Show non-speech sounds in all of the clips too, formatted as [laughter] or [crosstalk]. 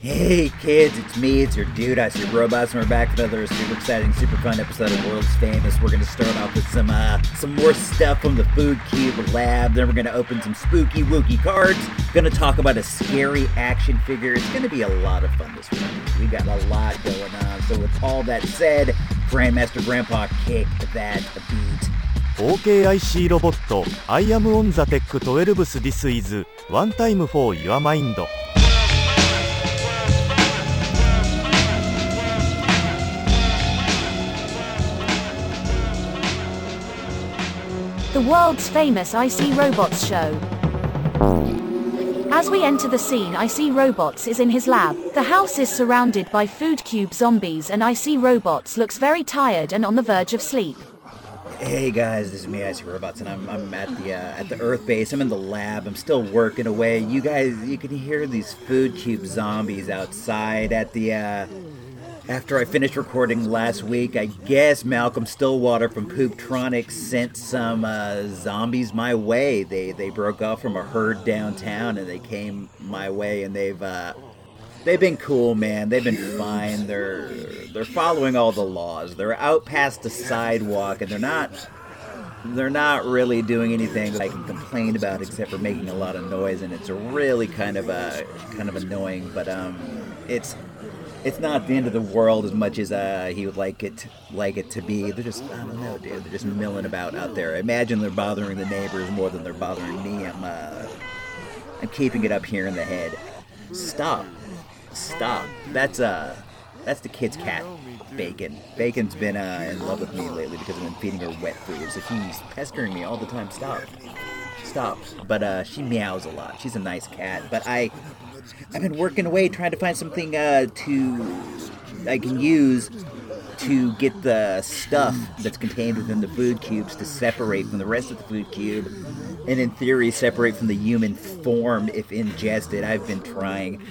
Hey kids, it's me, it's your dude, I see robots, and we're back with another super exciting, super fun episode of World's Famous. We're gonna start off with some uh some more stuff from the Food Cube lab, then we're gonna open some spooky wookie cards, gonna talk about a scary action figure. It's gonna be a lot of fun this week. We got a lot going on. So with all that said, Grandmaster Grandpa kick that beat. OKIC ロボット I am on the tech 12 This is one time for your mind The world's famous IC Robots show. As we enter the scene, IC Robots is in his lab. The house is surrounded by food cube zombies, and IC Robots looks very tired and on the verge of sleep. Hey guys, this is me, Icy Robots, and I'm, I'm at the uh, at the Earth base. I'm in the lab. I'm still working away. You guys, you can hear these food cube zombies outside at the. Uh, after I finished recording last week, I guess Malcolm Stillwater from Pooptronics sent some uh, zombies my way. They they broke off from a herd downtown and they came my way, and they've uh, they've been cool, man. They've been fine. They're they're following all the laws. They're out past the sidewalk, and they're not they're not really doing anything that I can complain about except for making a lot of noise, and it's really kind of uh, kind of annoying. But um, it's it's not the end of the world as much as uh, he would like it like it to be. They're just I don't know, dude. They're just milling about out there. I imagine they're bothering the neighbors more than they're bothering me. I'm uh, I'm keeping it up here in the head. Stop, stop. That's uh, that's the kid's cat, Bacon. Bacon's been uh, in love with me lately because I've been feeding her wet food. So he's pestering me all the time. Stop, stop. But uh, she meows a lot. She's a nice cat. But I I've been working away trying to find something uh, to I can use to get the stuff that's contained within the food cubes to separate from the rest of the food cube, and in theory separate from the human form if ingested. I've been trying.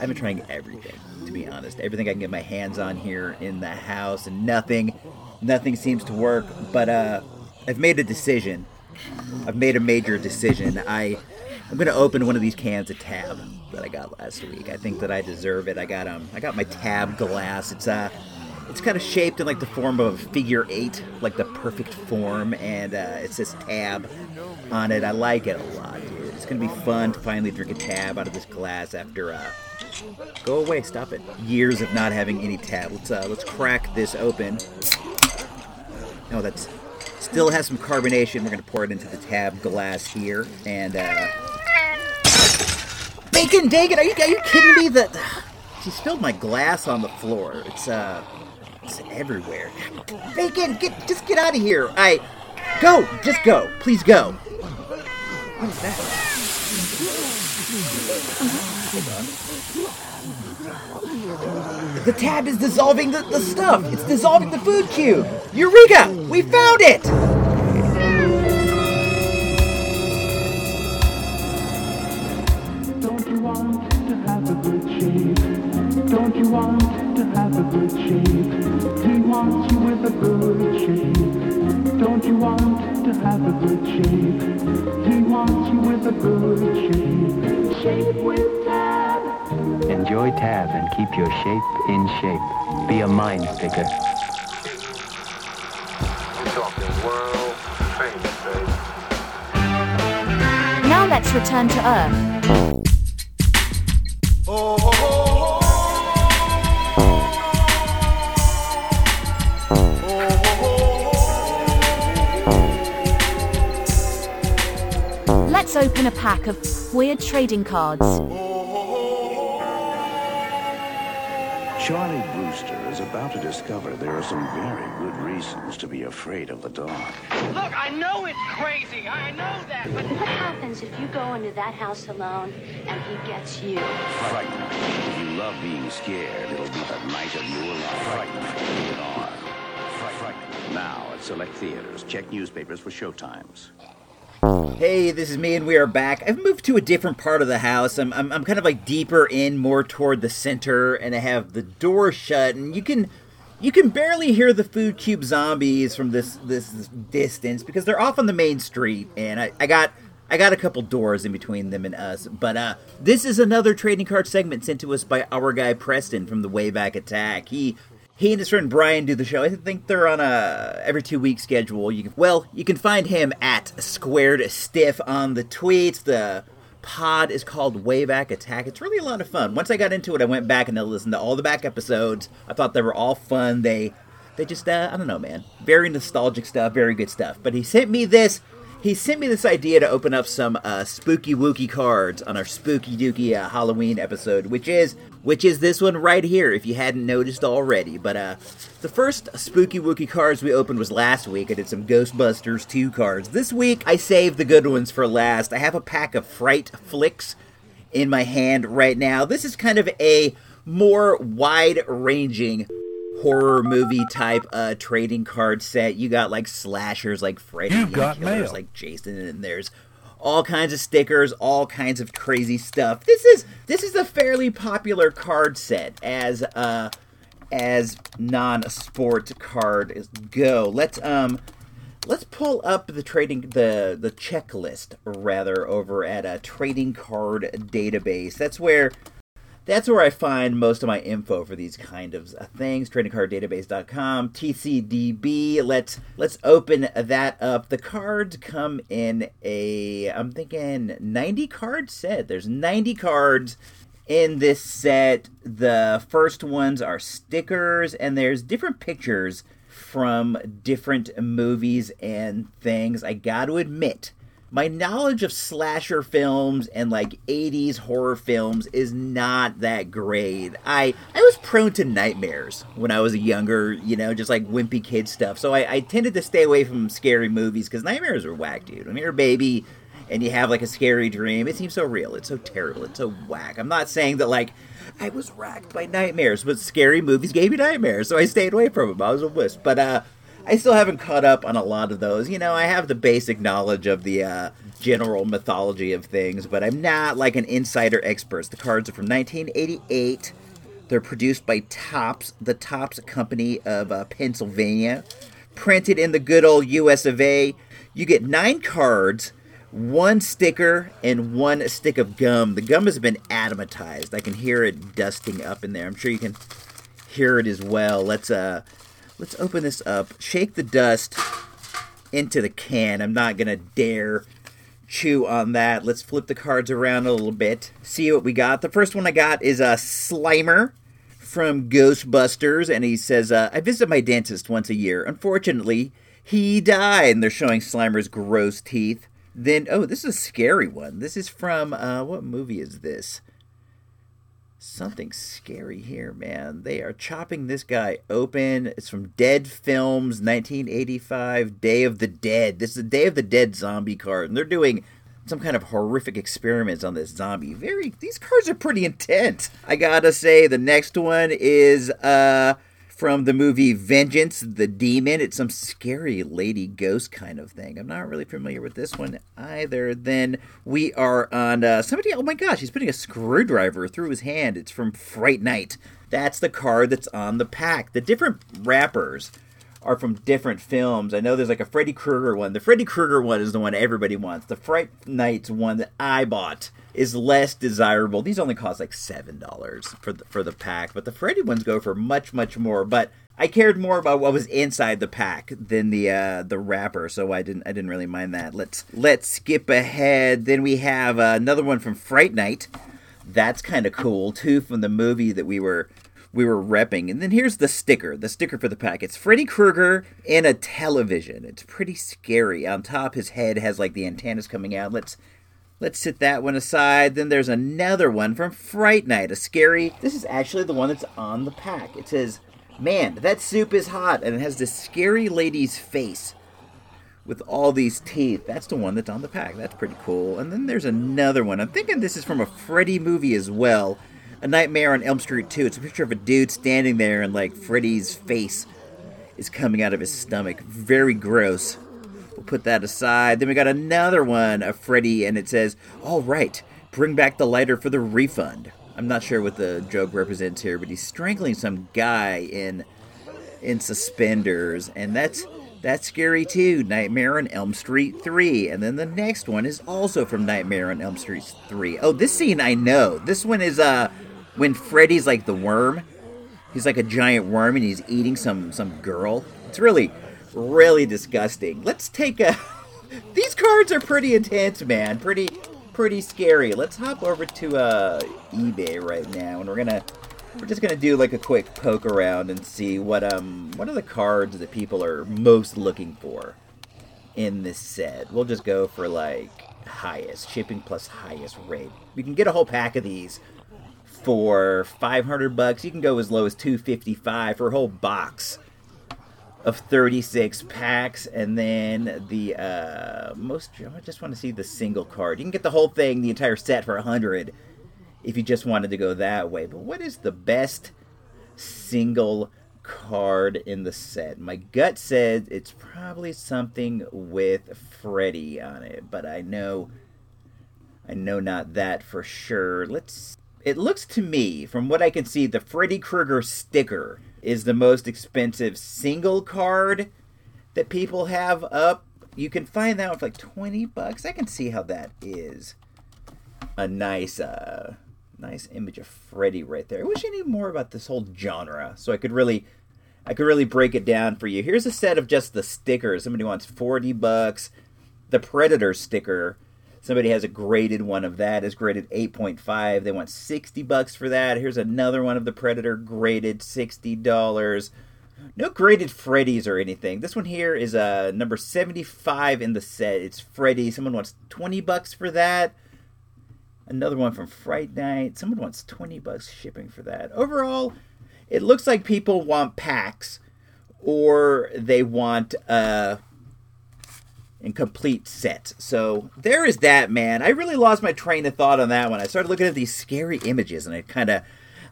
I've been trying everything, to be honest. Everything I can get my hands on here in the house, and nothing, nothing seems to work. But uh, I've made a decision. I've made a major decision. I I'm gonna open one of these cans of Tab that I got last week. I think that I deserve it. I got um, I got my Tab glass. It's uh, it's kind of shaped in like the form of a figure eight, like the perfect form, and uh, it says Tab on it. I like it a lot, dude. It's gonna be fun to finally drink a Tab out of this glass after uh, go away, stop it. Years of not having any Tab. Let's uh, let's crack this open. No, that's still has some carbonation. We're gonna pour it into the Tab glass here, and. Uh, Bacon, Dagan, are you are you kidding me? That she spilled my glass on the floor. It's uh, it's everywhere. Bacon, get just get out of here. I go, just go, please go. What is that? The tab is dissolving the, the stuff. It's dissolving the food cube. Eureka! We found it! Don't you want to have a good shape? Don't you want to have a good shape? He wants you with a good shape. Don't you want to have a good shape? He wants you with a good shape. Shape with Tab. Enjoy Tab and keep your shape in shape. Be a mind picker. Now let's return to Earth. Let's open a pack of weird trading cards. Charlie Brewster is about to discover there are some very good reasons to be afraid of the dark. Look, I know it's crazy. I know that. But What happens if you go into that house alone and he gets you? Frightened. If you love being scared, it'll be the night of your life. Frightened. Rated R. Frightened. Now at select theaters. Check newspapers for showtimes. Hey, this is me, and we are back. I've moved to a different part of the house. I'm, I'm, I'm kind of like deeper in, more toward the center, and I have the door shut, and you can, you can barely hear the food cube zombies from this this distance because they're off on the main street, and I, I got I got a couple doors in between them and us. But uh, this is another trading card segment sent to us by our guy Preston from the Wayback Attack. He he and his friend Brian do the show. I think they're on a every two week schedule. You can well, you can find him at Squared Stiff on the tweets. The pod is called Wayback Attack. It's really a lot of fun. Once I got into it, I went back and I listened to all the back episodes. I thought they were all fun. They they just uh, I don't know, man. Very nostalgic stuff, very good stuff. But he sent me this he sent me this idea to open up some uh, spooky wookie cards on our spooky dookie uh, Halloween episode, which is which is this one right here. If you hadn't noticed already, but uh, the first spooky wookie cards we opened was last week. I did some Ghostbusters two cards. This week I saved the good ones for last. I have a pack of Fright Flicks in my hand right now. This is kind of a more wide ranging horror movie type uh, trading card set. You got like slashers like Freddy, You've got killers mail. like Jason, and there's all kinds of stickers, all kinds of crazy stuff. This is this is a fairly popular card set as uh as non-sport cards go. Let's um let's pull up the trading the the checklist rather over at a trading card database. That's where that's where I find most of my info for these kind of uh, things. TradingCardDatabase.com, TCDB. Let's let's open that up. The cards come in a I'm thinking 90 card set. There's 90 cards in this set. The first ones are stickers, and there's different pictures from different movies and things. I got to admit my knowledge of slasher films and like 80s horror films is not that great. I I was prone to nightmares when I was a younger, you know, just like wimpy kid stuff. So I, I tended to stay away from scary movies because nightmares are whack, dude. When you're a baby and you have like a scary dream, it seems so real. It's so terrible. It's so whack. I'm not saying that like I was racked by nightmares, but scary movies gave me nightmares, so I stayed away from them. I was a wisp. But uh I still haven't caught up on a lot of those. You know, I have the basic knowledge of the uh, general mythology of things, but I'm not like an insider expert. The cards are from 1988. They're produced by Topps, the Topps Company of uh, Pennsylvania. Printed in the good old US of A. You get nine cards, one sticker, and one stick of gum. The gum has been atomatized. I can hear it dusting up in there. I'm sure you can hear it as well. Let's uh let's open this up. Shake the dust into the can. I'm not gonna dare chew on that. Let's flip the cards around a little bit. See what we got. The first one I got is a Slimer from Ghostbusters, and he says, uh, "I visit my dentist once a year. Unfortunately, he died." And they're showing Slimer's gross teeth. Then, oh, this is a scary one. This is from uh, what movie is this? Something scary here, man. They are chopping this guy open. It's from Dead Films, 1985, Day of the Dead. This is a Day of the Dead zombie card, and they're doing some kind of horrific experiments on this zombie. Very, these cards are pretty intense. I gotta say, the next one is uh from the movie Vengeance the Demon. It's some scary lady ghost kind of thing. I'm not really familiar with this one either. Then we are on uh, somebody. Oh my gosh, he's putting a screwdriver through his hand. It's from Fright Night. That's the card that's on the pack. The different wrappers are from different films. I know there's like a Freddy Krueger one. The Freddy Krueger one is the one everybody wants. The Fright Nights one that I bought is less desirable. These only cost like seven dollars for the for the pack, but the Freddy ones go for much much more. But I cared more about what was inside the pack than the uh, the wrapper, so I didn't I didn't really mind that. Let's let's skip ahead. Then we have uh, another one from Fright Night. That's kind of cool too, from the movie that we were we were repping. And then here's the sticker, the sticker for the pack. It's Freddy Krueger in a television. It's pretty scary. On top, his head has like the antennas coming out. Let's let's sit that one aside. Then there's another one from Fright Night, a scary. This is actually the one that's on the pack. It says, "Man, that soup is hot," and it has this scary lady's face with all these teeth. That's the one that's on the pack. That's pretty cool. And then there's another one. I'm thinking this is from a Freddy movie as well. A Nightmare on Elm Street 2. It's a picture of a dude standing there and like Freddy's face is coming out of his stomach. Very gross. We'll put that aside. Then we got another one of Freddy and it says, "All right, bring back the lighter for the refund." I'm not sure what the joke represents here, but he's strangling some guy in in suspenders and that's That's scary too. Nightmare on Elm Street 3. And then the next one is also from Nightmare on Elm Street 3. Oh, this scene I know. This one is uh when Freddy's like the worm. He's like a giant worm and he's eating some some girl. It's really really disgusting. Let's take a [laughs] These cards are pretty intense, man. Pretty pretty scary. Let's hop over to uh eBay right now and we're going to we're just gonna do like a quick poke around and see what um what are the cards that people are most looking for in this set. We'll just go for like highest shipping plus highest rate. We can get a whole pack of these for 500 bucks. You can go as low as 255 for a whole box of 36 packs and then the uh most I just want to see the single card. You can get the whole thing, the entire set for 100 if you just wanted to go that way. But what is the best single card in the set? My gut says it's probably something with Freddy on it, but I know I know not that for sure. Let's it looks to me, from what I can see, the Freddy Krueger sticker is the most expensive single card that people have up. You can find that one for like 20 bucks. I can see how that is a nice uh nice image of Freddy right there. I wish I knew more about this whole genre so I could really I could really break it down for you. Here's a set of just the stickers. Somebody wants 40 bucks. The Predator sticker. Somebody has a graded one of that. is graded 8.5. They want 60 bucks for that. Here's another one of the Predator graded $60. No graded Freddy's or anything. This one here is uh, number 75 in the set. It's Freddy. Someone wants 20 bucks for that. Another one from Fright Night. Someone wants 20 bucks shipping for that. Overall, it looks like people want packs or they want uh in complete sets. So there is that, man. I really lost my train of thought on that one. I started looking at these scary images and I kind of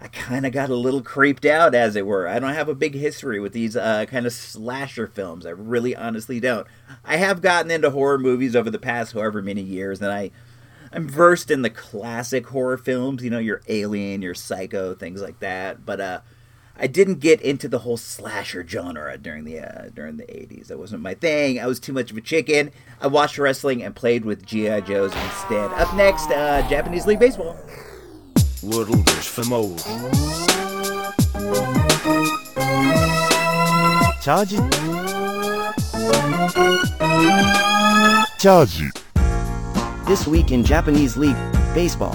I kind of got a little creeped out, as it were. I don't have a big history with these uh, kind of slasher films. I really, honestly don't. I have gotten into horror movies over the past however many years, and I I'm versed in the classic horror films, you know, your Alien, your Psycho, things like that. But uh, I didn't get into the whole slasher genre during the uh, during the eighties. That wasn't my thing. I was too much of a chicken. I watched wrestling and played with GI Joes instead. Up next, uh, Japanese League Baseball. Worlders. Charge. Charge. This week in Japanese League Baseball.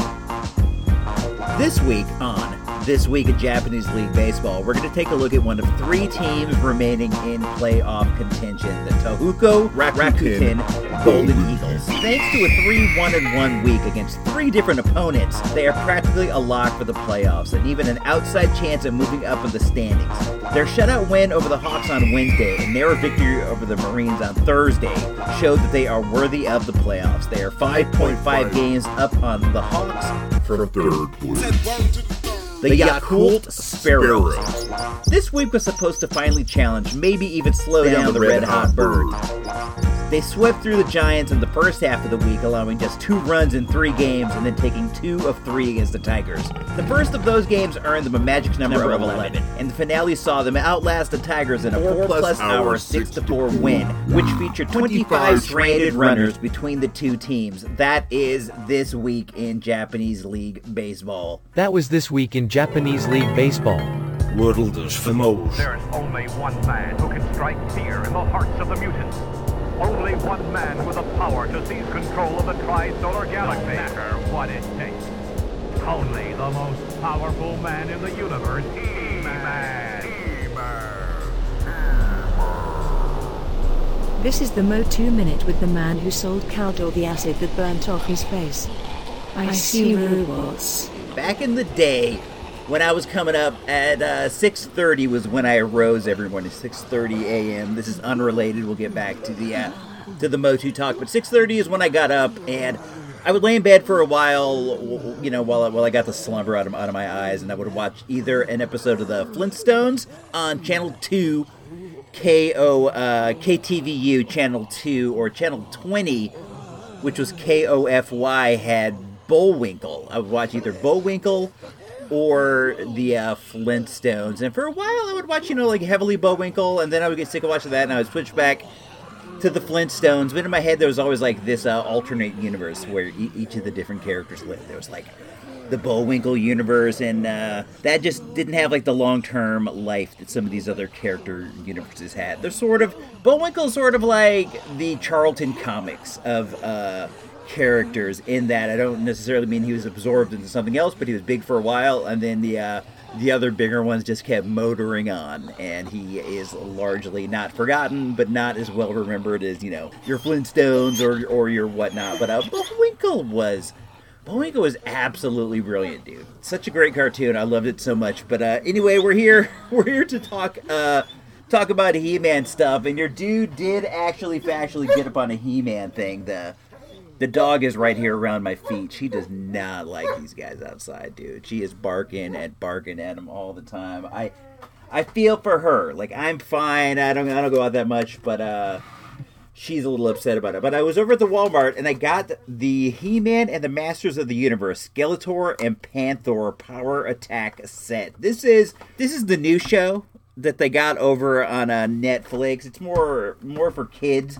This week on this Week in Japanese League Baseball, we're going to take a look at one of three teams remaining in playoff contention the Tohoku Rakuten, Golden Eagles. Thanks to a 3 1 and 1 week against three different opponents, they are practically a lock for the playoffs and even an outside chance of moving up in the standings. Their shutout win over the Hawks on Wednesday and their victory over the Marines on Thursday showed that they are worthy of the playoffs. They are 5.5 games up on the Hawks for third place. The Yakult Swallows. This week was supposed to finally challenge, maybe even slow down the Red Hot Birds. They swept through the Giants in the first half of the week, allowing just two runs in three games and then taking two of three against the Tigers. The first of those games earned them a magic number, of 11, and the finale saw them outlast the Tigers in a 4 plus hour 6 to 4 win, which featured 25 stranded runners between the two teams. That is this week in Japanese League Baseball. That was this week in Japanese League Baseball. World is famoso. There's only one man who can strike fear in the hearts of the mutants. Only one man with the power to seize control of the tri-solar galaxy. No matter what it takes. Only the most powerful man in the universe, He-Man. This is the Motu Minute with the man who sold Keldor the acid that burnt off his face. I, see robots. Back in the day, when I was coming up at uh, 6:30 was when I arose every morning. 6:30 a.m. This is unrelated. We'll get back to the uh, to the Motu talk, but 6:30 is when I got up and I would lay in bed for a while, you know, while I, while I got the slumber out of out of my eyes, and I would watch either an episode of the Flintstones on Channel Two, KO uh, KTVU Channel Two, or Channel 20, which was KOFY had Bullwinkle. I would watch either Bullwinkle or the uh, Flintstones. And for a while, I would watch, you know, like heavily Bullwinkle, and then I would get sick of watching that, and I would switch back to the Flintstones. But in my head, there was always like this uh, alternate universe where e- each of the different characters lived. There was like the Bullwinkle universe, and uh, that just didn't have like the long term life that some of these other character universes had. They're sort of Bullwinkle's sort of like the Charlton comics of uh, characters in that I don't necessarily mean he was absorbed into something else, but he was big for a while, and then the uh, the other bigger ones just kept motoring on, and he is largely not forgotten, but not as well remembered as you know your Flintstones or or your whatnot. But uh, Bullwinkle was. Bullwinkle was absolutely brilliant, dude. Such a great cartoon. I loved it so much. But uh, anyway, we're here. [laughs] We're here to talk uh, talk about He-Man stuff. And your dude did actually factually get up on a He-Man thing. The the dog is right here around my feet. She does not like these guys outside, dude. She is barking and barking at them all the time. I I feel for her. Like I'm fine. I don't I don't go out that much, but uh she's a little upset about it. But I was over at the Walmart and I got the He-Man and the Masters of the Universe Skeletor and Panther Power Attack set. This is this is the new show that they got over on uh, Netflix. It's more more for kids,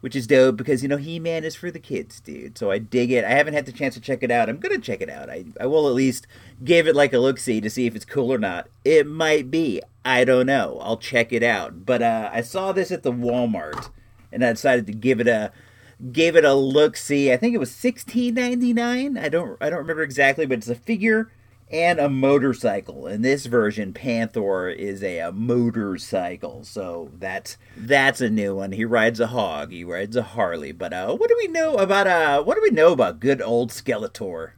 which is dope because you know He-Man is for the kids, dude. So I dig it. I haven't had the chance to check it out. I'm gonna check it out. I I will at least give it like a look see to see if it's cool or not. It might be. I don't know. I'll check it out. But uh, I saw this at the Walmart and I decided to give it a gave it a look see. I think it was sixteen ninety nine. I don't I don't remember exactly, but it's a figure and a motorcycle. In this version, Panther is a, a motorcycle, so that's that's a new one. He rides a hog, he rides a Harley. But uh, what do we know about uh what do we know about good old Skeletor?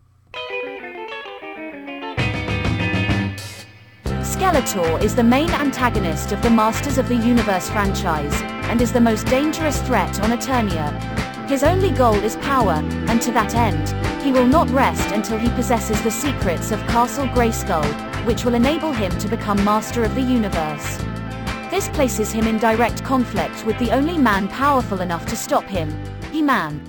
Skeletor is the main antagonist of the Masters of the Universe franchise, and is the most dangerous threat on Eternia. His only goal is power, and to that end, he will not rest until he possesses the secrets of Castle Grayskull, which will enable him to become Master of the Universe. This places him in direct conflict with the only man powerful enough to stop him, He-Man.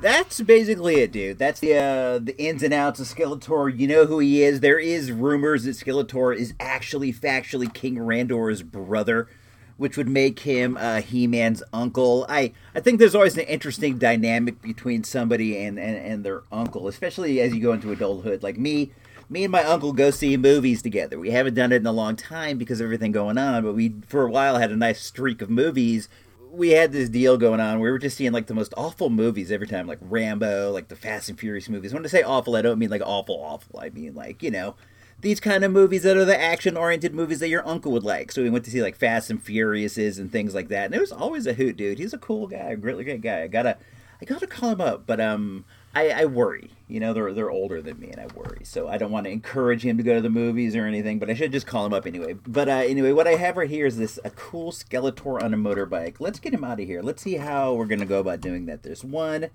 That's basically it, dude. That's the uh, the ins and outs of Skeletor. You know who he is. There is rumors that Skeletor is actually factually King Randor's brother, which would make him uh, He-Man's uncle. I I think there's always an interesting dynamic between somebody and, and, and their uncle, especially as you go into adulthood. Like me, me and my uncle go see movies together. We haven't done it in a long time because of everything going on, but we for a while had a nice streak of movies we had this deal going on. We were just seeing like the most awful movies every time, like Rambo, like the Fast and Furious movies. When I say awful, I don't mean like awful, awful. I mean like you know these kind of movies that are the action-oriented movies that your uncle would like. So we went to see like Fast and Furiouses and things like that. And it was always a hoot, dude. He's a cool guy, a really great guy. I gotta, I gotta call him up, but um. I, I worry, you know, they're they're older than me, and I worry. So I don't want to encourage him to go to the movies or anything, but I should just call him up anyway. But uh, anyway, what I have right here is this a cool Skeletor on a motorbike. Let's get him out of here. Let's see how we're gonna go about doing that. There's one,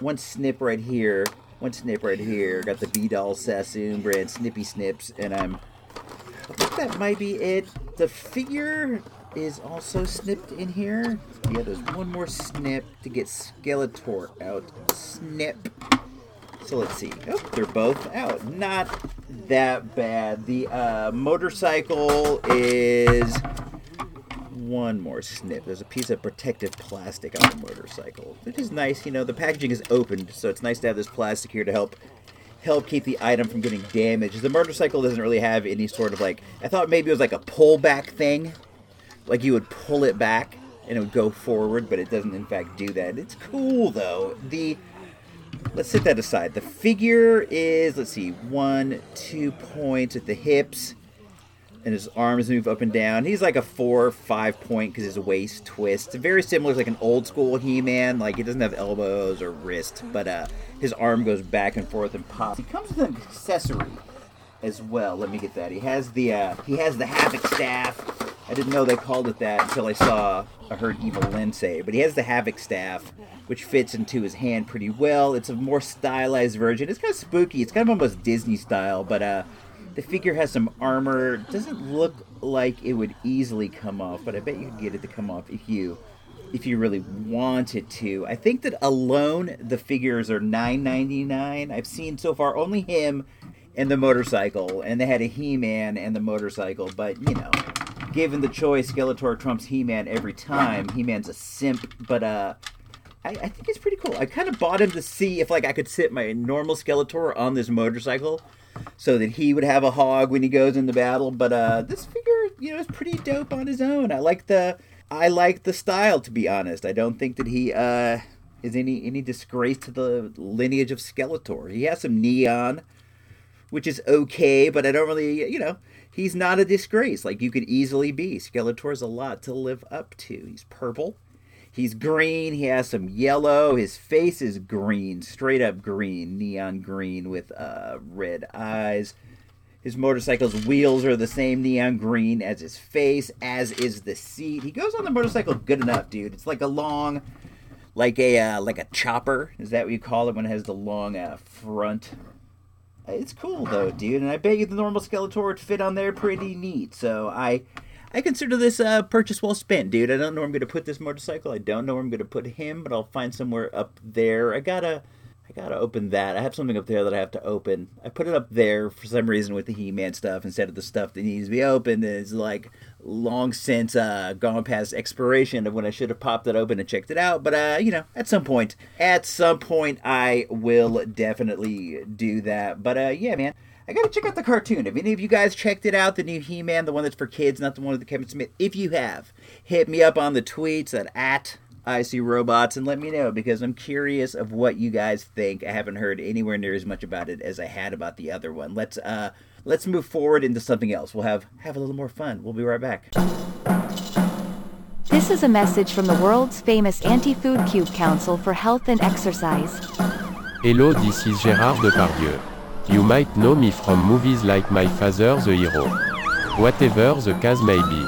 one snip right here, one snip right here. Got the Doll Sassoon brand Snippy Snips, and I'm. I think that might be it. The figure is also snipped in here. Yeah, there's one more snip to get Skeletor out. Snip. So let's see. Oh, they're both out. Not that bad. The uh, motorcycle is one more snip. There's a piece of protective plastic on the motorcycle, which is nice. You know, the packaging is opened, so it's nice to have this plastic here to help help keep the item from getting damaged. The motorcycle doesn't really have any sort of like. I thought maybe it was like a pullback thing, like you would pull it back and it would go forward, but it doesn't in fact do that. It's cool though. The let's set that aside. The figure is let's see, one, two points at the hips, and his arms move up and down. He's like a four, five point because his waist twists. Very similar to like an old school He-Man. Like he doesn't have elbows or wrist, but uh, his arm goes back and forth and pops. He comes with an accessory as well. Let me get that. He has the uh, he has the Havoc staff. I didn't know they called it that until I saw I heard Evil Lynn say. But he has the Havoc staff, which fits into his hand pretty well. It's a more stylized version. It's kind of spooky. It's kind of almost Disney style, but uh, the figure has some armor. Doesn't look like it would easily come off, but I bet you could get it to come off if you if you really wanted to. I think that alone the figures are nine ninety nine. I've seen so far only him and the motorcycle, and they had a He Man and the motorcycle. But you know, given the choice, Skeletor trumps He Man every time. He Man's a simp, but uh. I, I think it's pretty cool. I kind of bought him to see if like I could sit my normal Skeletor on this motorcycle, so that he would have a hog when he goes into battle. But uh, this figure, you know, is pretty dope on his own. I like the I like the style to be honest. I don't think that he uh, is any any disgrace to the lineage of Skeletor. He has some neon, which is okay, but I don't really, you know, he's not a disgrace like you could easily be. Skeletor's a lot to live up to. He's purple. He's green. He has some yellow. His face is green, straight up green, neon green with uh, red eyes. His motorcycle's wheels are the same neon green as his face, as is the seat. He goes on the motorcycle good enough, dude. It's like a long, like a uh, like a chopper. Is that what you call it when it has the long uh, front? It's cool though, dude. And I bet you the normal Skeletor would fit on there pretty neat. So I I consider this uh, purchase well spent, dude. I don't know where I'm going to put this motorcycle. I don't know where I'm going to put him, but I'll find somewhere up there. I gotta, I gotta open that. I have something up there that I have to open. I put it up there for some reason with the He-Man stuff instead of the stuff that needs to be opened. It's like long since uh, gone past expiration of when I should have popped it open and checked it out. But uh, you know, at some point, at some point, I will definitely do that. But uh, yeah, man. I gotta check out the cartoon. Have any of you guys checked it out? The new He Man, the one that's for kids, not the one with the Kevin Smith. If you have, hit me up on the tweets at, at IC Robots and let me know because I'm curious of what you guys think. I haven't heard anywhere near as much about it as I had about the other one. Let's uh let's move forward into something else. We'll have have a little more fun. We'll be right back. This is a message from the world's famous Anti-Food Cube Council for Health and Exercise. Hello, this is Gérard Depardieu. You might know me from movies like My Father the Hero. Whatever the case may be.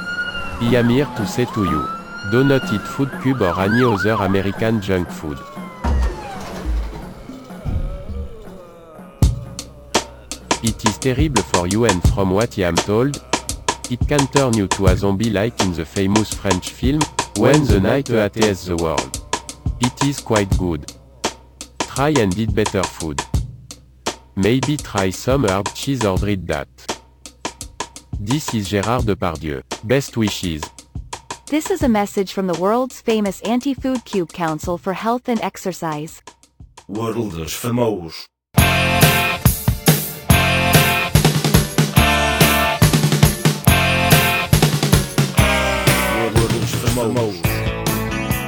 I am here to say to you. Do not eat food cube or any other American junk food. It is terrible for you and from what I am told, it can turn you to a zombie like in the famous French film, When the Night Attends the World. It is quite good. Try and eat better food. Maybe try some herb cheese or read that. This is Gérard Depardieu. Best wishes. This is a message from the world's famous Anti-Food Cube Council for Health and Exercise. World dos Famosos. World.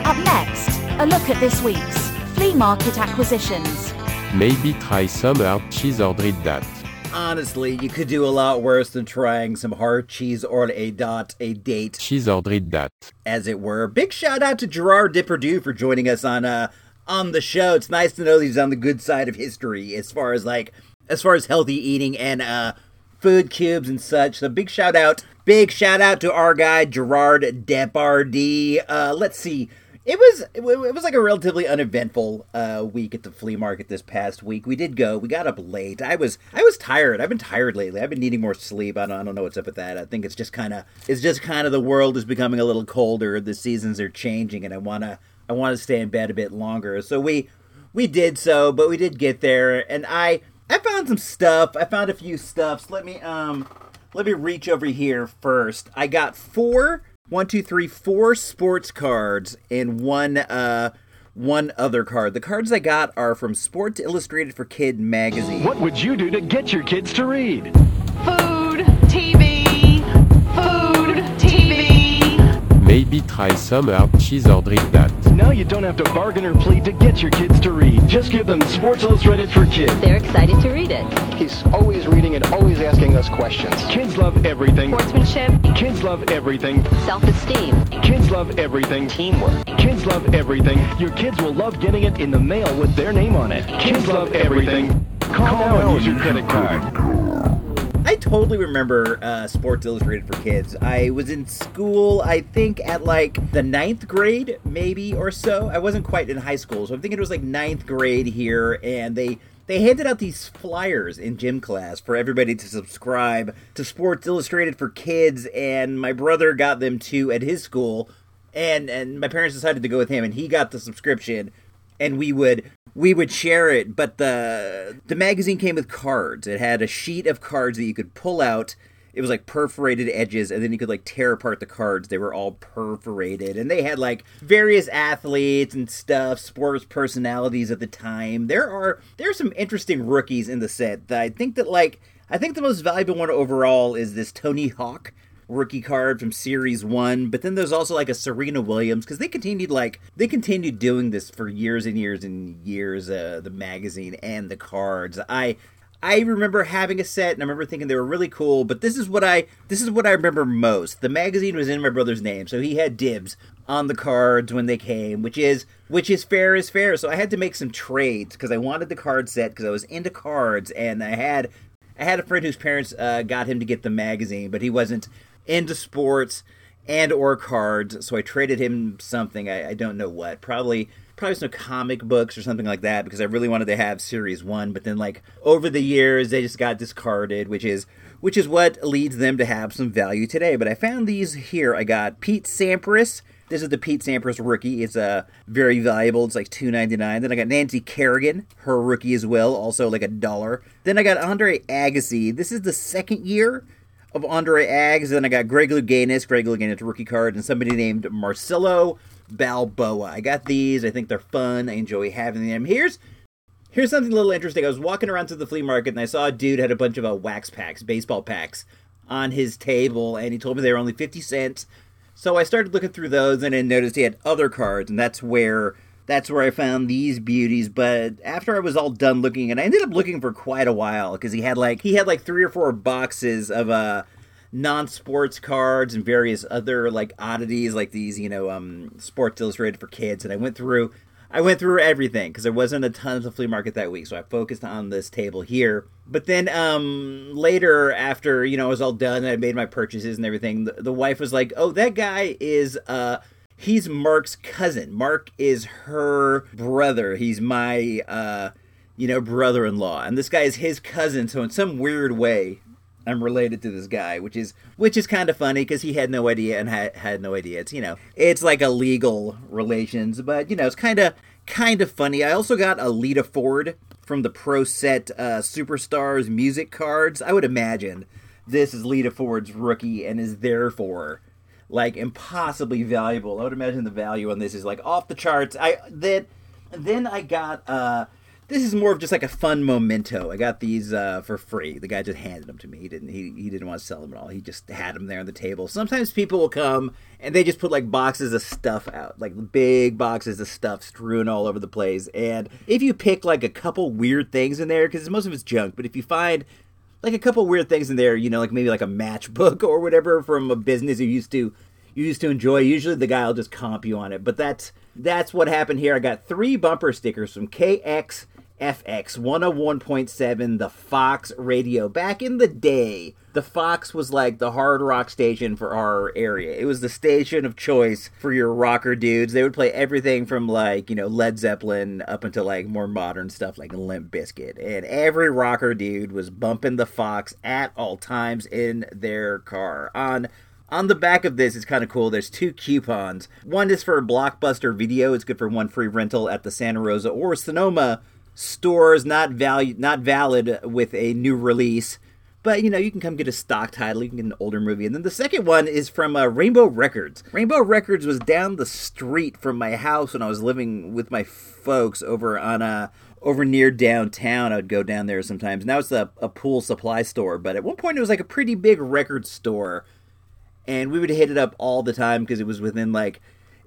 Up next, a look at this week's flea market acquisitions. Maybe try some hard cheese or read that. Honestly, you could do a lot worse than trying some hard cheese or a dot, a date, Cheese or read that. as it were. Big shout out to Gerard Depardieu for joining us on uh on the show. It's nice to know that he's on the good side of history as far as like as far as healthy eating and uh food cubes and such. So big shout out, big shout out to our guy Gerard Depardieu. Uh, let's see. It was it was like a relatively uneventful uh, week at the flea market this past week. We did go. We got up late. I was I was tired. I've been tired lately. I've been needing more sleep. I don't, I don't know what's up with that. I think it's just kind of it's just kind of the world is becoming a little colder. The seasons are changing, and I wanna I want to stay in bed a bit longer. So we we did so, but we did get there, and I I found some stuff. I found a few stuffs. Let me um let me reach over here first. I got four one, two, three, four sports cards and one uh one other card. The cards I got are from Sports Illustrated for Kid magazine. What would you do to get your kids to read? Food, TV, food, TV. Maybe try some herb cheese or read that. Now you don't have to bargain or plead to get your kids to read. Just give them Sports Illustrated for Kids. They're excited to read it. He's always reading and always asking us questions. Kids love everything. Sportsmanship, Kids love everything. Self-esteem. Kids love everything. Teamwork. Kids love everything. Your kids will love getting it in the mail with their name on it. Kids love everything. Call now and use your credit card. Totally remember uh, Sports Illustrated for Kids. I was in school, I think, at like the ninth grade, maybe or so. I wasn't quite in high school, so I'm thinking it was like ninth grade here, and they they handed out these flyers in gym class for everybody to subscribe to Sports Illustrated for Kids, and my brother got them too at his school. and and my parents decided to go with him, and he got the subscription, and we would we would share it. But the the magazine came with cards. It had a sheet of cards that you could pull out. It was like perforated edges, and then you could like tear apart the cards. They were all perforated, and they had like various athletes and stuff, sports personalities at the time. There are there are some interesting rookies in the set. That I think that like I think the most valuable one overall is this Tony Hawk rookie card from series one but then there's also like a serena williams because they continued like they continued doing this for years and years and years uh, the magazine and the cards. I i remember having a set and i remember thinking they were really cool but this is what i this is what i remember most. The magazine was in my brother's name so he had dibs on the cards when they came which is which is fair is fair. So i had to make some trades because i wanted the card set because i was into cards and i had I had a friend whose parents uh, got him to get the magazine, but he wasn't into sports and or cards, so I traded him something. I, I, don't know what. Probably probably some comic books or something like that because I really wanted to have series one. But then like over the years they just got discarded, which is which is what leads them to have some value today. But I found these here. I got Pete Sampras. This is the Pete Sampras rookie. It's uh, very valuable. It's like two ninety nine. Then I got Nancy Kerrigan, her rookie as well, also like a dollar. Then I got Andre Agassi. This is the second year of Andre Aggs. Then I got Greg Louganis, Greg Louganis rookie card, and somebody named Marcelo Balboa. I got these. I think they're fun. I enjoy having them. Here's here's something a little interesting. I was walking around to the flea market and I saw a dude had a bunch of uh, wax packs, baseball packs, on his table, and he told me they were only fifty cents. So I started looking through those and I noticed he had other cards, and that's where that's where I found these beauties. But after I was all done looking, and I ended up looking for quite a while because he had like he had like three or four boxes of uh non-sports cards and various other like oddities like these you know um sports illustrated for kids and i went through i went through everything because there wasn't a ton of the flea market that week so i focused on this table here but then um later after you know i was all done and i made my purchases and everything the, the wife was like oh that guy is uh he's Mark's cousin. Mark is her brother. He's my uh you know brother-in-law and this guy is his cousin so in some weird way I'm related to this guy, which is which is kind of funny because he had no idea and had had no idea. It's you know it's like a legal relations, but you know it's kind of kind of funny. I also got a Lita Ford from the Pro Set uh, Superstars music cards. I would imagine this is Lita Ford's rookie and is therefore like impossibly valuable. I would imagine the value on this is like off the charts. I then then I got uh this is more of just like a fun memento. I got these uh, for free. The guy just handed them to me. He didn't he, he didn't want to sell them at all. He just had them there on the table. Sometimes people will come and they just put like boxes of stuff out, like big boxes of stuff strewn all over the place. And if you pick like a couple weird things in there, because most of it's junk, but if you find like a couple weird things in there, you know, like maybe like a matchbook [laughs] or whatever from a business you used to you used to enjoy. Usually the guy will just comp you on it, but that's that's what happened here. I got three bumper stickers from KX FX 101.7, the Fox radio. Back in the day, the Fox was like the hard rock station for our area. It was the station of choice for your rocker dudes. They would play everything from like, you know, Led Zeppelin up until like more modern stuff like Limp Bizkit. And every rocker dude was bumping the Fox at all times in their car. On on the back of this it's kind of cool. There's two coupons. One is for Blockbuster video. It's good for one free rental at the Santa Rosa or Sonoma stores not value not valid with a new release but you know you can come get a stock title you can get an older movie. And then the second one is from uh, rainbow records. Rainbow records was down the street from my house when i was living with my folks over on a over near downtown. I would go down there sometimes. Now it's a, a pool supply store but at one point it was like a pretty big record store. And we would hit it up all the time because it was within like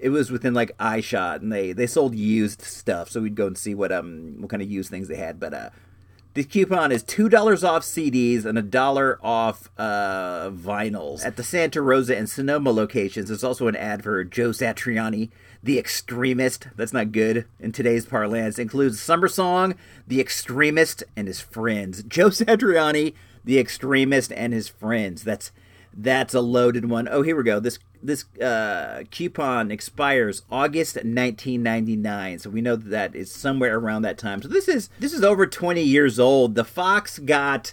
it was within like eye shot and they they sold used stuff so we'd go and see what um what kind of used things they had but uh the coupon is two dollars off CDs and a dollar off uh, vinyls at the Santa Rosa and Sonoma locations. There's also an ad for Joe Satriani, the extremist. That's not good in today's parlance. Includes Summer Song, the extremist, and his friends. Joe Satriani, the extremist, and his friends. That's that's a loaded one. Oh, here we go. This this uh, coupon expires August 1999, so we know that is somewhere around that time. So this is this is over 20 years old. The Fox got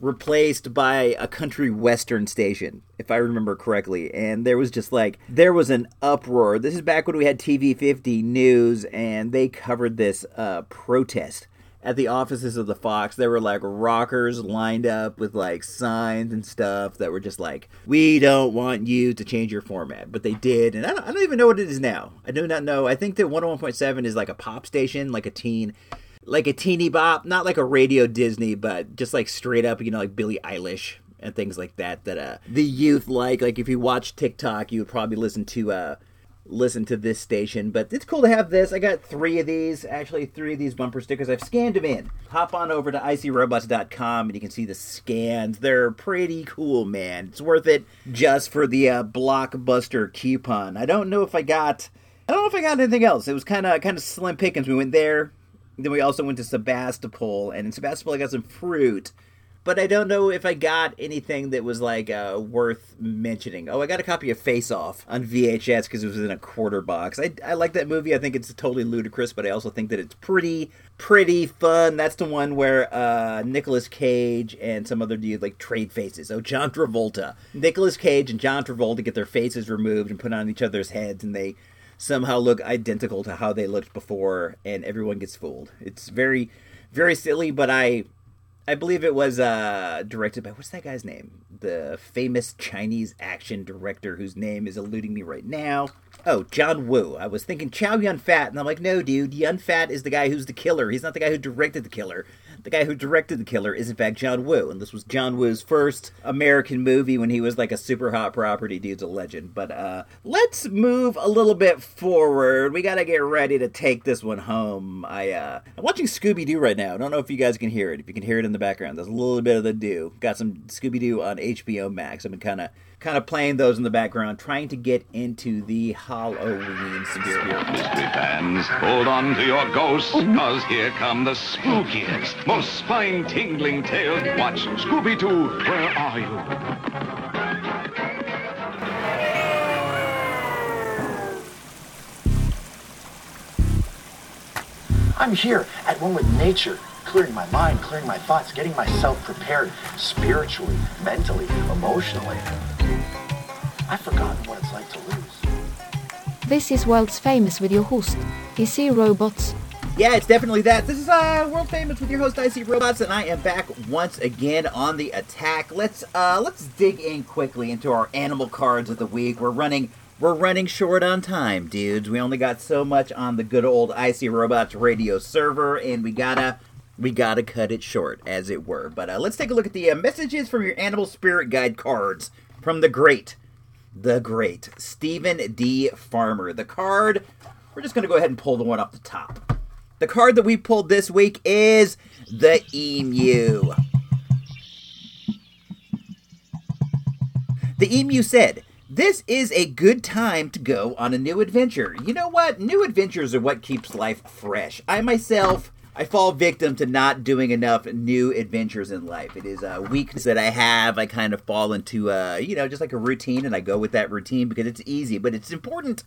replaced by a country western station, if I remember correctly. And there was just like, there was an uproar. This is back when we had TV 50 News, and they covered this uh, protest at the offices of the Fox. There were like rockers lined up with like signs and stuff that were just like, "We don't want you to change your format," but they did, and I don't, I don't even know what it is now. I do not know. I think that 101.7 is like a pop station, like a teen, like a teeny bop, not like a Radio Disney, but just like straight up, you know, like Billie Eilish and things like that. That uh, the youth like. Like if you watch TikTok, you would probably listen to uh listen to this station, but it's cool to have this. I got three of these, actually three of these bumper stickers. I've scanned them in. Hop on over to icyrobots.com and you can see the scans. They're pretty cool, man. It's worth it just for the uh, blockbuster coupon. I don't know if I got, I don't know if I got anything else. It was kind of kind of slim pickings. We went there, then we also went to Sebastopol, and in Sebastopol I got some fruit but I don't know if I got anything that was like uh, worth mentioning. Oh, I got a copy of Face Off on VHS because it was in a quarter box. I, I like that movie. I think it's totally ludicrous, but I also think that it's pretty pretty fun. That's the one where uh, Nicolas Cage and some other dude like trade faces. Oh, John Travolta, Nicolas Cage and John Travolta get their faces removed and put on each other's heads, and they somehow look identical to how they looked before, and everyone gets fooled. It's very very silly, but I I believe it was uh, directed by what's that guy's name? The famous Chinese action director whose name is eluding me right now. Oh, John Woo. I was thinking Chow Yun Fat, and I'm like, no, dude. Yun Fat is the guy who's the killer. He's not the guy who directed the killer. The guy who directed the killer is in fact John Woo, and this was John Woo's first American movie when he was like a super hot property dude's a legend. But uh, let's move a little bit forward. We gotta get ready to take this one home. I uh, I'm watching Scooby Doo right now. I don't know if you guys can hear it. If you can hear it in the background, there's a little bit of the do. Got some Scooby Doo on HBO Max. I've been kind of kind of playing those in the background, trying to get into the Halloween spirit. Mystery fans, hold on to your ghosts, cause here come the spookiest, most spine-tingling tales. Watch Scooby-Doo, Where Are You? I'm here at one with nature, clearing my mind, clearing my thoughts, getting myself prepared spiritually, mentally, emotionally. I've forgotten what it's like to lose. This is World's Famous with your host, I See Robots. Yeah, it's definitely that. This is uh, World Famous with your host I See Robots, and I am back once again on the attack. Let's uh, let's dig in quickly into our animal cards of the week. We're running we're running short on time, dudes. We only got so much on the good old I See Robots radio server, and we gotta we gotta cut it short, as it were. But uh, let's take a look at the uh, messages from your Animal Spirit Guide cards from the great, the great Steven D. Farmer. The card. We're just gonna go ahead and pull the one off the top. The card that we pulled this week is the Emu. The Emu said, This is a good time to go on a new adventure. You know what? New adventures are what keeps life fresh. I myself. I fall victim to not doing enough new adventures in life. It is a weakness that I have. I kind of fall into, uh, you know, just like a routine, and I go with that routine because it's easy. But it's important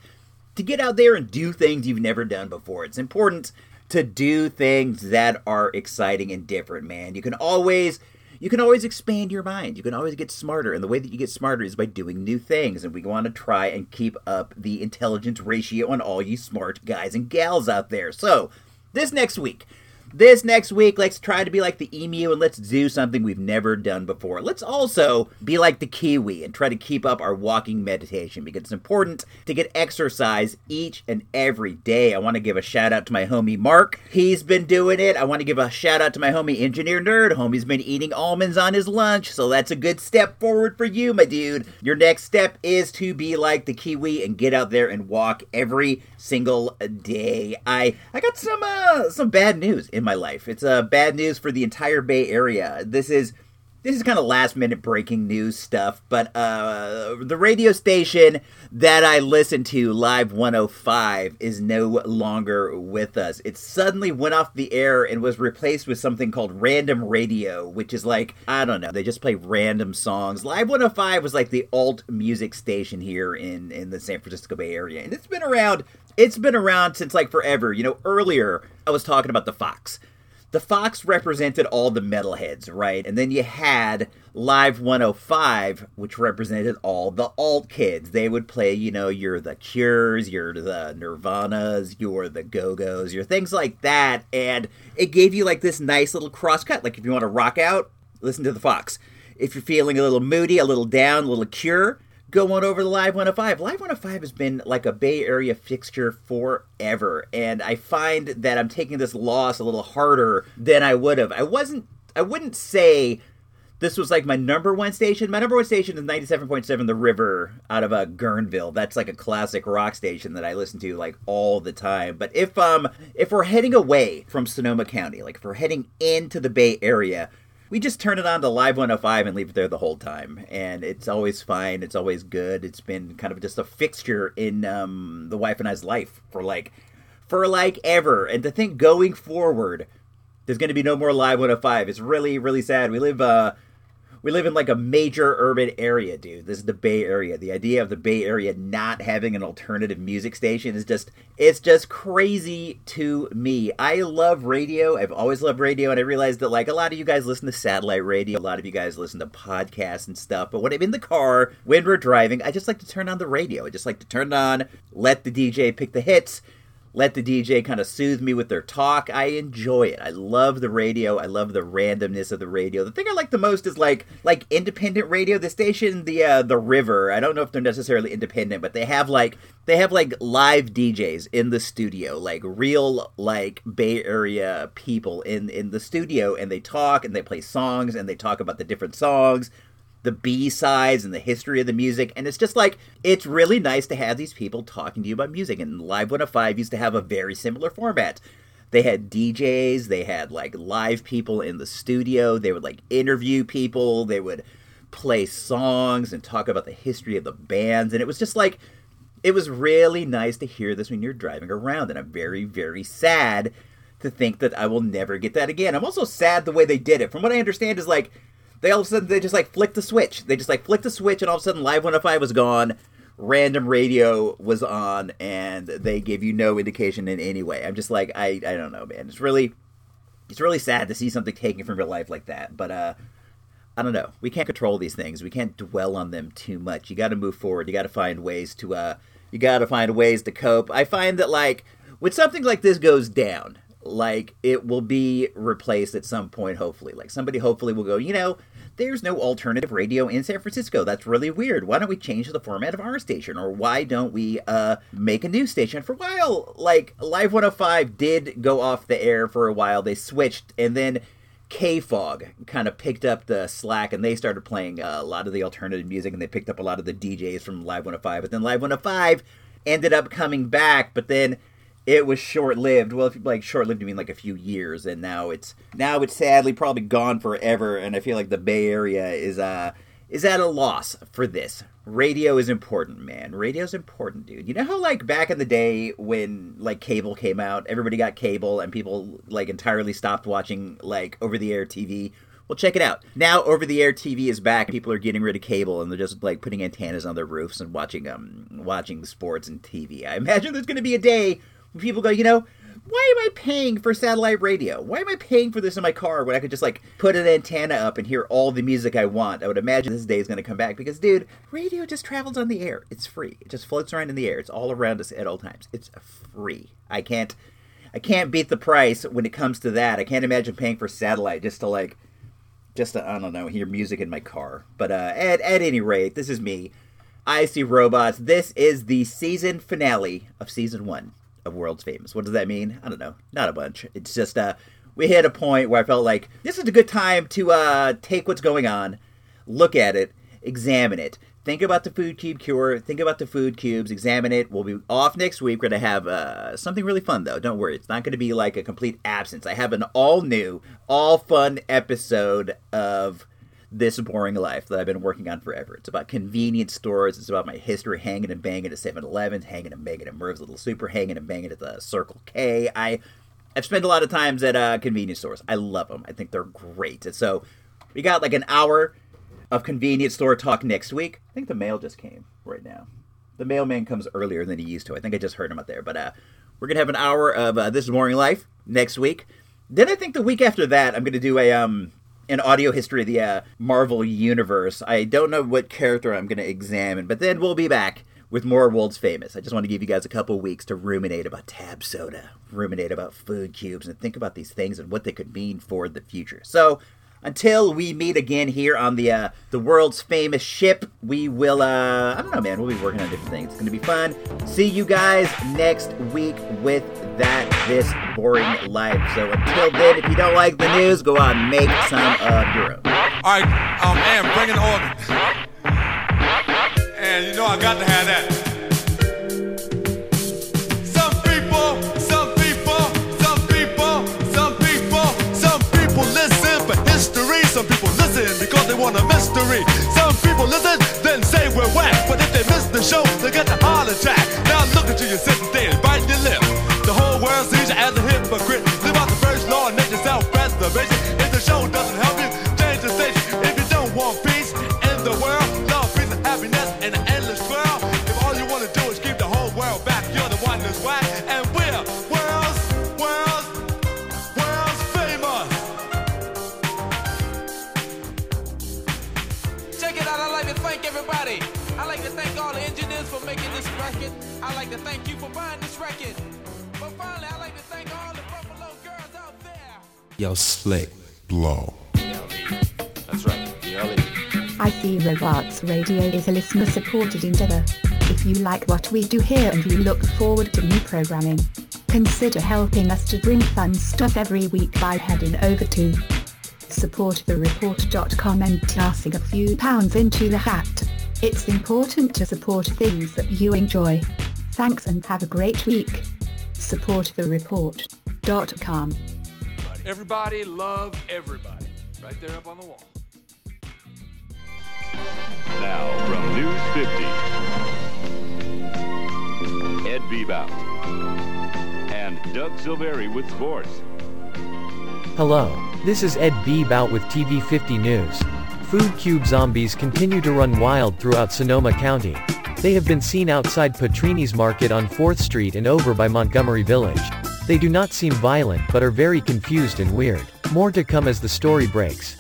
to get out there and do things you've never done before. It's important to do things that are exciting and different, man. You can always you can always expand your mind. You can always get smarter, and the way that you get smarter is by doing new things. And we want to try and keep up the intelligence ratio on all you smart guys and gals out there. So, this next week, this next week, let's try to be like the emu and let's do something we've never done before. Let's also be like the kiwi and try to keep up our walking meditation because it's important to get exercise each and every day. I want to give a shout out to my homie Mark. He's been doing it. I want to give a shout out to my homie Engineer Nerd. Homie's been eating almonds on his lunch, so that's a good step forward for you, my dude. Your next step is to be like the kiwi and get out there and walk every single day. I I got some uh some bad news in my life. It's uh, bad news for the entire Bay Area. This is this is kind of last minute breaking news stuff, but uh, the radio station that I listen to, Live 105, is no longer with us. It suddenly went off the air and was replaced with something called Random Radio, which is like, I don't know, they just play random songs. Live 105 was like the alt music station here in, in the San Francisco Bay Area, and it's been around. It's been around since like forever. You know, earlier I was talking about the Fox the Fox represented all the metalheads, right? And then you had Live 105, which represented all the alt kids. They would play, you know, you're the Cures, you're the Nirvanas, you're the Go Go's, you're things like that. And it gave you like this nice little cross cut. Like if you want to rock out, listen to the Fox. If you're feeling a little moody, a little down, a little Cure, go on over to Live 105. Live 105 has been like a Bay Area fixture forever, and I find that I'm taking this loss a little harder than I would have. I wasn't, I wouldn't say this was like my number one station. My number one station is 97.7 The River out of uh, Guerneville. That's like a classic rock station that I listen to like all the time. But if um if we're heading away from Sonoma County, like if we're heading into the Bay Area, we just turn it on to Live 105 and leave it there the whole time. And it's always fine. It's always good. It's been kind of just a fixture in um, the wife and I's life for like for like ever. And to think going forward, there's going to be no more Live 105. It's really really sad. We live uh we live in like a major urban area, dude. This is the Bay Area. The idea of the Bay Area not having an alternative music station is just it's just crazy to me. I love radio. I've always loved radio and I realized that like a lot of you guys listen to satellite radio, a lot of you guys listen to podcasts and stuff, but when I'm in the car, when we're driving, I just like to turn on the radio. I just like to turn it on, let the DJ pick the hits let the DJ kind of soothe me with their talk. I enjoy it. I love the radio. I love the randomness of the radio. The thing I like the most is like like independent radio. The station, the uh, the River. I don't know if they're necessarily independent, but they have like they have like live DJs in the studio, like real like Bay Area people in in the studio, and they talk and they play songs and they talk about the different songs the B sides and the history of the music. And it's just like, it's really nice to have these people talking to you about music. And Live 105 used to have a very similar format. They had DJs, they had like live people in the studio, they would like interview people, they would play songs and talk about the history of the bands. And it was just like, it was really nice to hear this when you're driving around. And I'm very, very sad to think that I will never get that again. I'm also sad the way they did it. From what I understand, is like they all of a sudden they just like flicked the switch. They just like flicked the switch, and all of a sudden Live 105 was gone. Random radio was on, and they gave you no indication in any way. I'm just like I I don't know, man. It's really it's really sad to see something taken from your life like that. But uh, I don't know. We can't control these things. We can't dwell on them too much. You got to move forward. You got to find ways to uh, you got to find ways to cope. I find that like when something like this goes down, like it will be replaced at some point. Hopefully, like somebody hopefully will go. You know, there's no alternative radio in San Francisco. That's really weird. Why don't we change the format of our station? Or why don't we uh, make a new station? For a while, like Live 105 did go off the air for a while. They switched, and then KFOG kind of picked up the slack and they started playing uh, a lot of the alternative music and they picked up a lot of the DJs from Live 105. But then Live 105 ended up coming back, but then it was short lived. Well, if like short lived, you mean like a few years, and now it's now it's sadly probably gone forever. And I feel like the Bay Area is uh is at a loss for this. Radio is important, man. Radio's important, dude. You know how like back in the day when like cable came out, everybody got cable and people like entirely stopped watching like over the air TV. Well, check it out. Now over the air TV is back. People are getting rid of cable and they're just like putting antennas on their roofs and watching um watching sports and TV. I imagine there's going to be a day people go, you know, why am I paying for satellite radio? Why am I paying for this in my car when I could just like put an antenna up and hear all the music I want? I would imagine this day is going to come back because, dude, radio just travels on the air. It's free. It just floats around in the air. It's all around us at all times. It's free. I can't, I can't beat the price when it comes to that. I can't imagine paying for satellite just to like, just to I don't know, hear music in my car. But uh, at at any rate, this is me. I see robots. This is the season finale of season one of World's Famous. What does that mean? I don't know. Not a bunch. It's just uh we hit a point where I felt like this is a good time to uh take what's going on, look at it, examine it. Think about the food cube cure. Think about the food cubes. Examine it. We'll be off next week. We're gonna have uh, something really fun though. Don't worry. It's not gonna be like a complete absence. I have an all new, all fun episode of this boring life that I've been working on forever. It's about convenience stores. It's about my history hanging and banging at 7-Eleven, hanging and banging at Merv's Little Super, hanging and banging at the Circle K. I I've spent a lot of times at uh, convenience stores. I love them. I think they're great. And so we got like an hour of convenience store talk next week. I think the mail just came right now. The mailman comes earlier than he used to. I think I just heard him out there. But uh, we're gonna have an hour of uh, this boring life next week. Then I think the week after that, I'm going to do a um an audio history of the uh, Marvel universe. I don't know what character I'm going to examine, but then we'll be back with more World's Famous. I just want to give you guys a couple weeks to ruminate about tab soda, ruminate about food cubes, and think about these things and what they could mean for the future. So until we meet again here on the uh, the world's famous ship, we will uh, I don't know, man. We'll be working on different things. It's gonna be fun. See you guys next week with that this boring life. So until then, if you don't like the news, go out and make some of your own. All right, um, and bring an organ. And you know I got to have that. Some people, some people, some people, some people, some people listen for history. Some people listen because they want a mystery. Some people listen, then say we're whack. But if they miss the show, they get the heart attack. Now look at you, you're sitting there there. Yo, slick. Blow. That's right. I See Robots Radio is a listener-supported endeavor. If you like what we do here and you look forward to new programming, consider helping us to bring fun stuff every week by heading over to supportthereport.com and tossing a few pounds into the hat. It's important to support things that you enjoy. Thanks and have a great week. supportthereport.com. Everybody love everybody. Right there up on the wall. Now, from News 50, Ed Bebout and Doug Silveri with sports. Hello, this is Ed Beebout with TV50 News. Food cube zombies continue to run wild throughout Sonoma County. They have been seen outside Patrini's Market on 4th Street and over by Montgomery Village. They do not seem violent but are very confused and weird. More to come as the story breaks.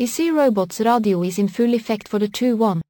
I See Robots Radio is in full effect for the 2-1.